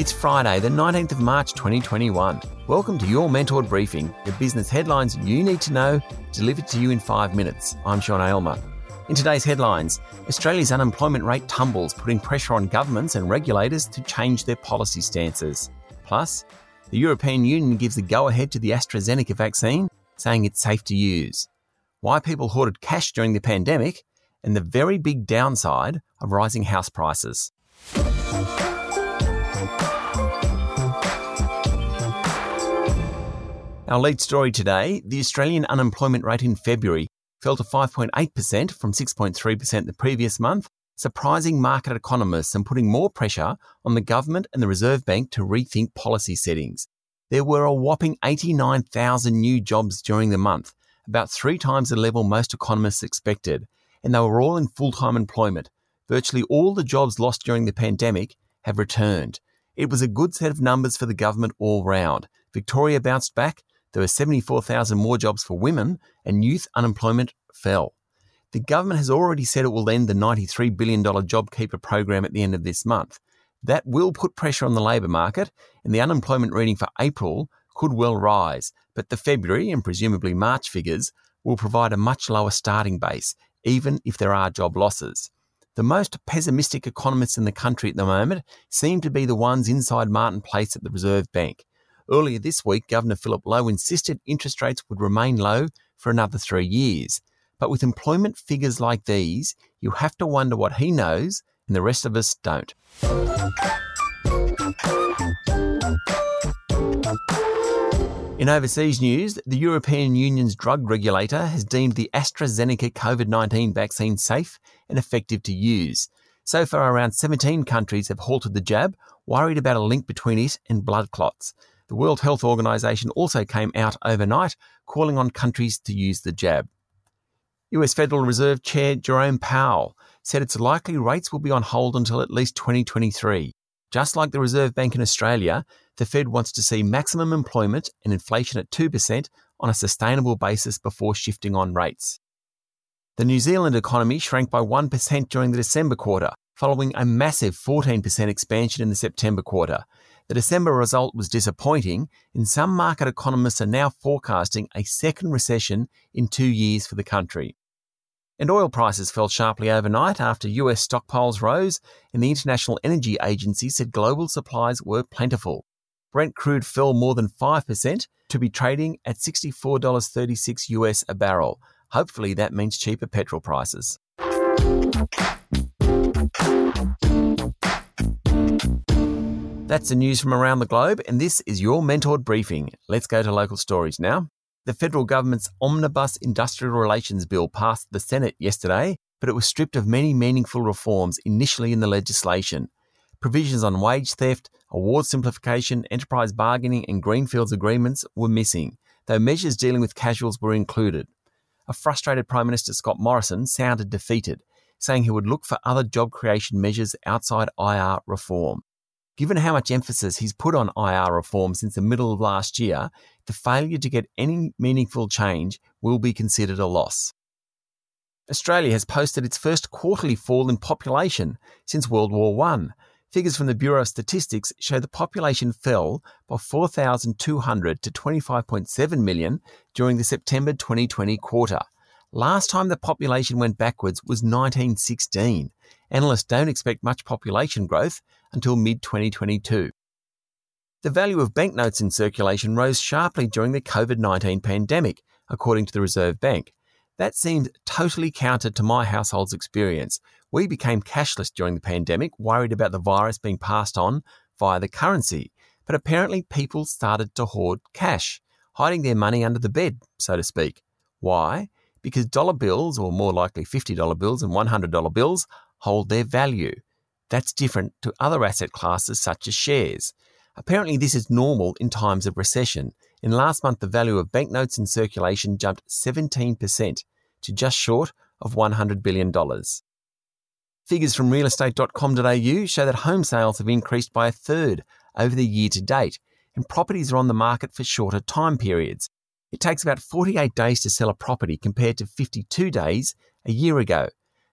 It's Friday, the 19th of March 2021. Welcome to your Mentored Briefing, the business headlines you need to know, delivered to you in five minutes. I'm Sean Aylmer. In today's headlines, Australia's unemployment rate tumbles, putting pressure on governments and regulators to change their policy stances. Plus, the European Union gives the go ahead to the AstraZeneca vaccine, saying it's safe to use. Why people hoarded cash during the pandemic, and the very big downside of rising house prices. Our lead story today the Australian unemployment rate in February fell to 5.8% from 6.3% the previous month, surprising market economists and putting more pressure on the government and the Reserve Bank to rethink policy settings. There were a whopping 89,000 new jobs during the month, about three times the level most economists expected, and they were all in full time employment. Virtually all the jobs lost during the pandemic have returned. It was a good set of numbers for the government all round. Victoria bounced back, there were 74,000 more jobs for women, and youth unemployment fell. The government has already said it will end the $93 billion JobKeeper program at the end of this month. That will put pressure on the labour market, and the unemployment reading for April could well rise, but the February and presumably March figures will provide a much lower starting base, even if there are job losses. The most pessimistic economists in the country at the moment seem to be the ones inside Martin Place at the Reserve Bank. Earlier this week, Governor Philip Lowe insisted interest rates would remain low for another three years. But with employment figures like these, you have to wonder what he knows and the rest of us don't. In overseas news, the European Union's drug regulator has deemed the AstraZeneca COVID 19 vaccine safe and effective to use. So far, around 17 countries have halted the jab, worried about a link between it and blood clots. The World Health Organization also came out overnight calling on countries to use the jab. US Federal Reserve Chair Jerome Powell said it's likely rates will be on hold until at least 2023. Just like the Reserve Bank in Australia, the Fed wants to see maximum employment and inflation at 2% on a sustainable basis before shifting on rates. The New Zealand economy shrank by 1% during the December quarter, following a massive 14% expansion in the September quarter. The December result was disappointing, and some market economists are now forecasting a second recession in two years for the country. And oil prices fell sharply overnight after US stockpiles rose, and the International Energy Agency said global supplies were plentiful. Brent crude fell more than 5% to be trading at $64.36 US a barrel. Hopefully, that means cheaper petrol prices. That's the news from around the globe, and this is your mentored briefing. Let's go to local stories now. The federal government's Omnibus Industrial Relations Bill passed the Senate yesterday, but it was stripped of many meaningful reforms initially in the legislation. Provisions on wage theft, award simplification, enterprise bargaining, and greenfields agreements were missing, though measures dealing with casuals were included. A frustrated Prime Minister Scott Morrison sounded defeated, saying he would look for other job creation measures outside IR reform. Given how much emphasis he's put on IR reform since the middle of last year, the failure to get any meaningful change will be considered a loss. Australia has posted its first quarterly fall in population since World War I. Figures from the Bureau of Statistics show the population fell by 4,200 to 25.7 million during the September 2020 quarter. Last time the population went backwards was 1916. Analysts don't expect much population growth until mid 2022. The value of banknotes in circulation rose sharply during the COVID 19 pandemic, according to the Reserve Bank. That seemed totally counter to my household's experience. We became cashless during the pandemic, worried about the virus being passed on via the currency. But apparently, people started to hoard cash, hiding their money under the bed, so to speak. Why? Because dollar bills, or more likely $50 bills and $100 bills, hold their value. That's different to other asset classes such as shares. Apparently, this is normal in times of recession. In last month, the value of banknotes in circulation jumped 17% to just short of $100 billion. Figures from realestate.com.au show that home sales have increased by a third over the year to date, and properties are on the market for shorter time periods. It takes about 48 days to sell a property compared to 52 days a year ago.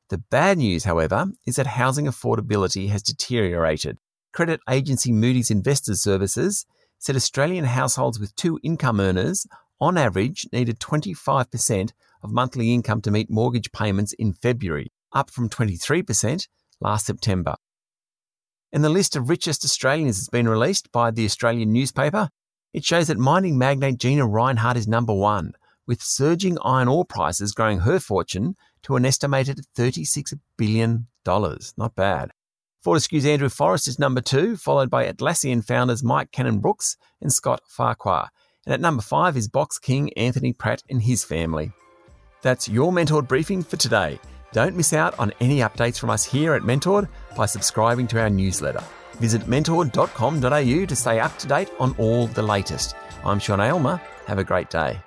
The bad news, however, is that housing affordability has deteriorated, Credit agency Moody's Investors Services said Australian households with two income earners, on average, needed 25% of monthly income to meet mortgage payments in February, up from 23% last September. And the list of richest Australians has been released by the Australian newspaper. It shows that mining magnate Gina Rinehart is number one, with surging iron ore prices growing her fortune to an estimated $36 billion. Not bad. Fortescue's Andrew Forrest is number two, followed by Atlassian founders Mike Cannon Brooks and Scott Farquhar. And at number five is Box King Anthony Pratt and his family. That's your Mentored briefing for today. Don't miss out on any updates from us here at Mentored by subscribing to our newsletter. Visit mentored.com.au to stay up to date on all the latest. I'm Sean Aylmer. Have a great day.